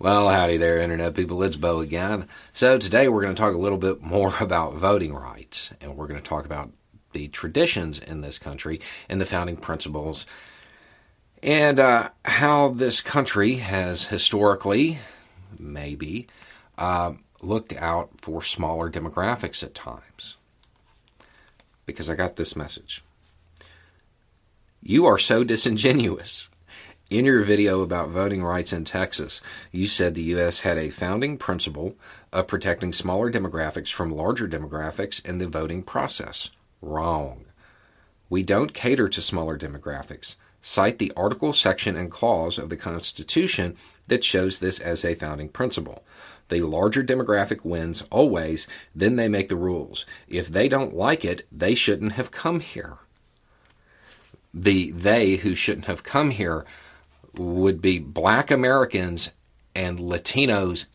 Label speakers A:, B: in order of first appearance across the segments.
A: Well, howdy there, Internet people. It's Bo again. So, today we're going to talk a little bit more about voting rights, and we're going to talk about the traditions in this country and the founding principles, and uh, how this country has historically, maybe, uh, looked out for smaller demographics at times. Because I got this message. You are so disingenuous. In your video about voting rights in Texas, you said the U.S. had a founding principle of protecting smaller demographics from larger demographics in the voting process. Wrong. We don't cater to smaller demographics. Cite the article, section, and clause of the Constitution that shows this as a founding principle. The larger demographic wins always, then they make the rules. If they don't like it, they shouldn't have come here. The they who shouldn't have come here would be black Americans and Latinos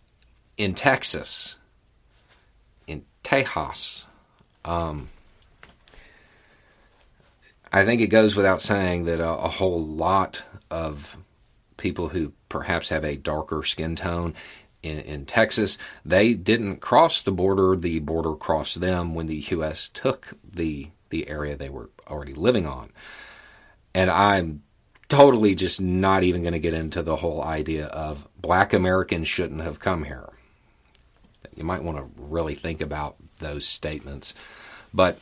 A: in Texas, in Tejas. Um, I think it goes without saying that a, a, whole lot of people who perhaps have a darker skin tone in, in Texas, they didn't cross the border. The border crossed them when the U.S. took the the area they were already living on. And I'm totally just not even going to get into the whole idea of black Americans shouldn't have come here. You might want to really think about those statements. But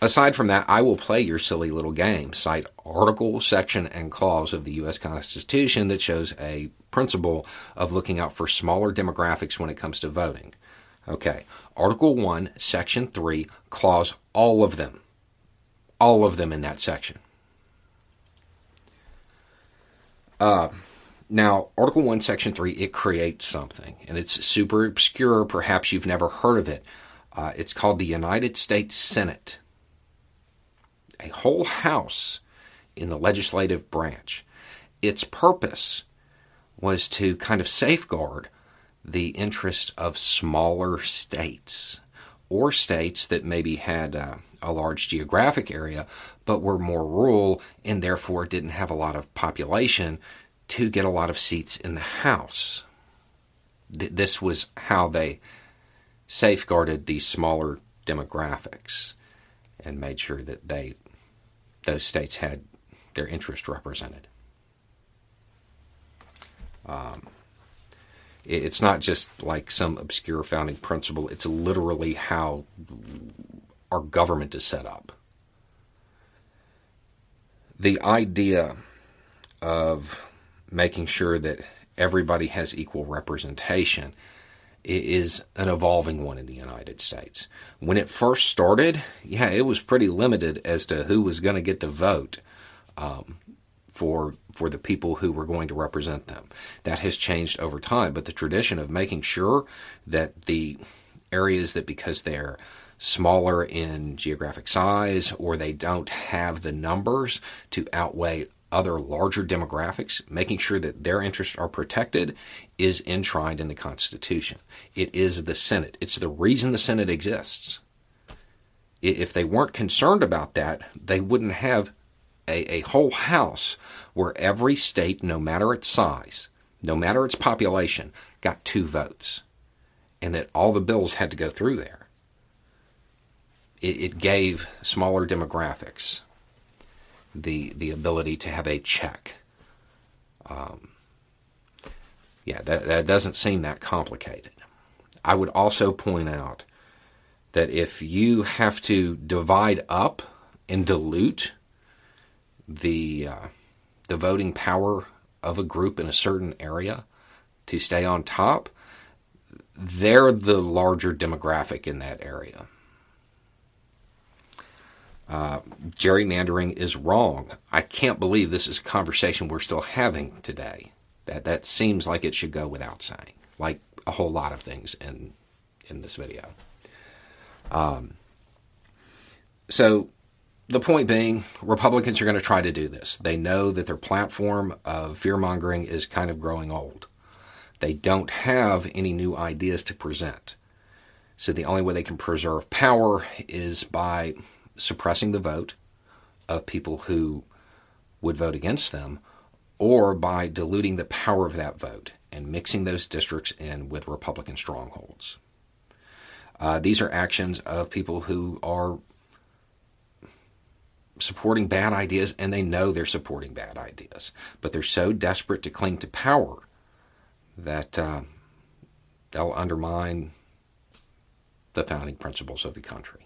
A: aside from that, I will play your silly little game. Cite article, section, and clause of the U.S. Constitution that shows a principle of looking out for smaller demographics when it comes to voting. Okay, Article 1, Section 3, Clause all of them. All of them in that section. Uh, now, Article 1, Section 3, it creates something, and it's super obscure. Perhaps you've never heard of it. Uh, it's called the United States Senate, a whole house in the legislative branch. Its purpose was to kind of safeguard the interest of smaller states or states that maybe had uh, a large geographic area but were more rural and therefore didn't have a lot of population to get a lot of seats in the House. Th- this was how they safeguarded these smaller demographics and made sure that they those states had their interest represented. Um, it, it's not just like some obscure founding principle, it's literally how our government is set up. The idea of making sure that everybody has equal representation is an evolving one in the United States. When it first started, yeah, it was pretty limited as to who was going to get to vote um, for for the people who were going to represent them. That has changed over time, but the tradition of making sure that the areas that because they're smaller in geographic size or they don't have the numbers to outweigh other larger demographics, making sure that their interests are protected is enshrined in the Constitution. It is the Senate. It's the reason the Senate exists. If they weren't concerned about that, they wouldn't have a, a whole House where every state, no matter its size, no matter its population, got two votes, and that all the bills had to go through there it, it gave smaller demographics the the ability to have a check. Um, yeah, that, that doesn't seem that complicated. I would also point out that if you have to divide up and dilute the uh, the voting power of a group in a certain area to stay on top, they're the larger demographic in that area. Uh, gerrymandering is wrong. I can't believe this is a conversation we're still having today. That that seems like it should go without saying, like a whole lot of things in in this video. Um, so the point being, Republicans are going to try to do this. They know that their platform of fear mongering is kind of growing old. They don't have any new ideas to present. So the only way they can preserve power is by suppressing the vote of people who would vote against them or by diluting the power of that vote and mixing those districts in with Republican strongholds. Uh, these are actions of people who are supporting bad ideas and they know they're supporting bad ideas, but they're so desperate to cling to power that uh, they'll undermine the founding principles of the country.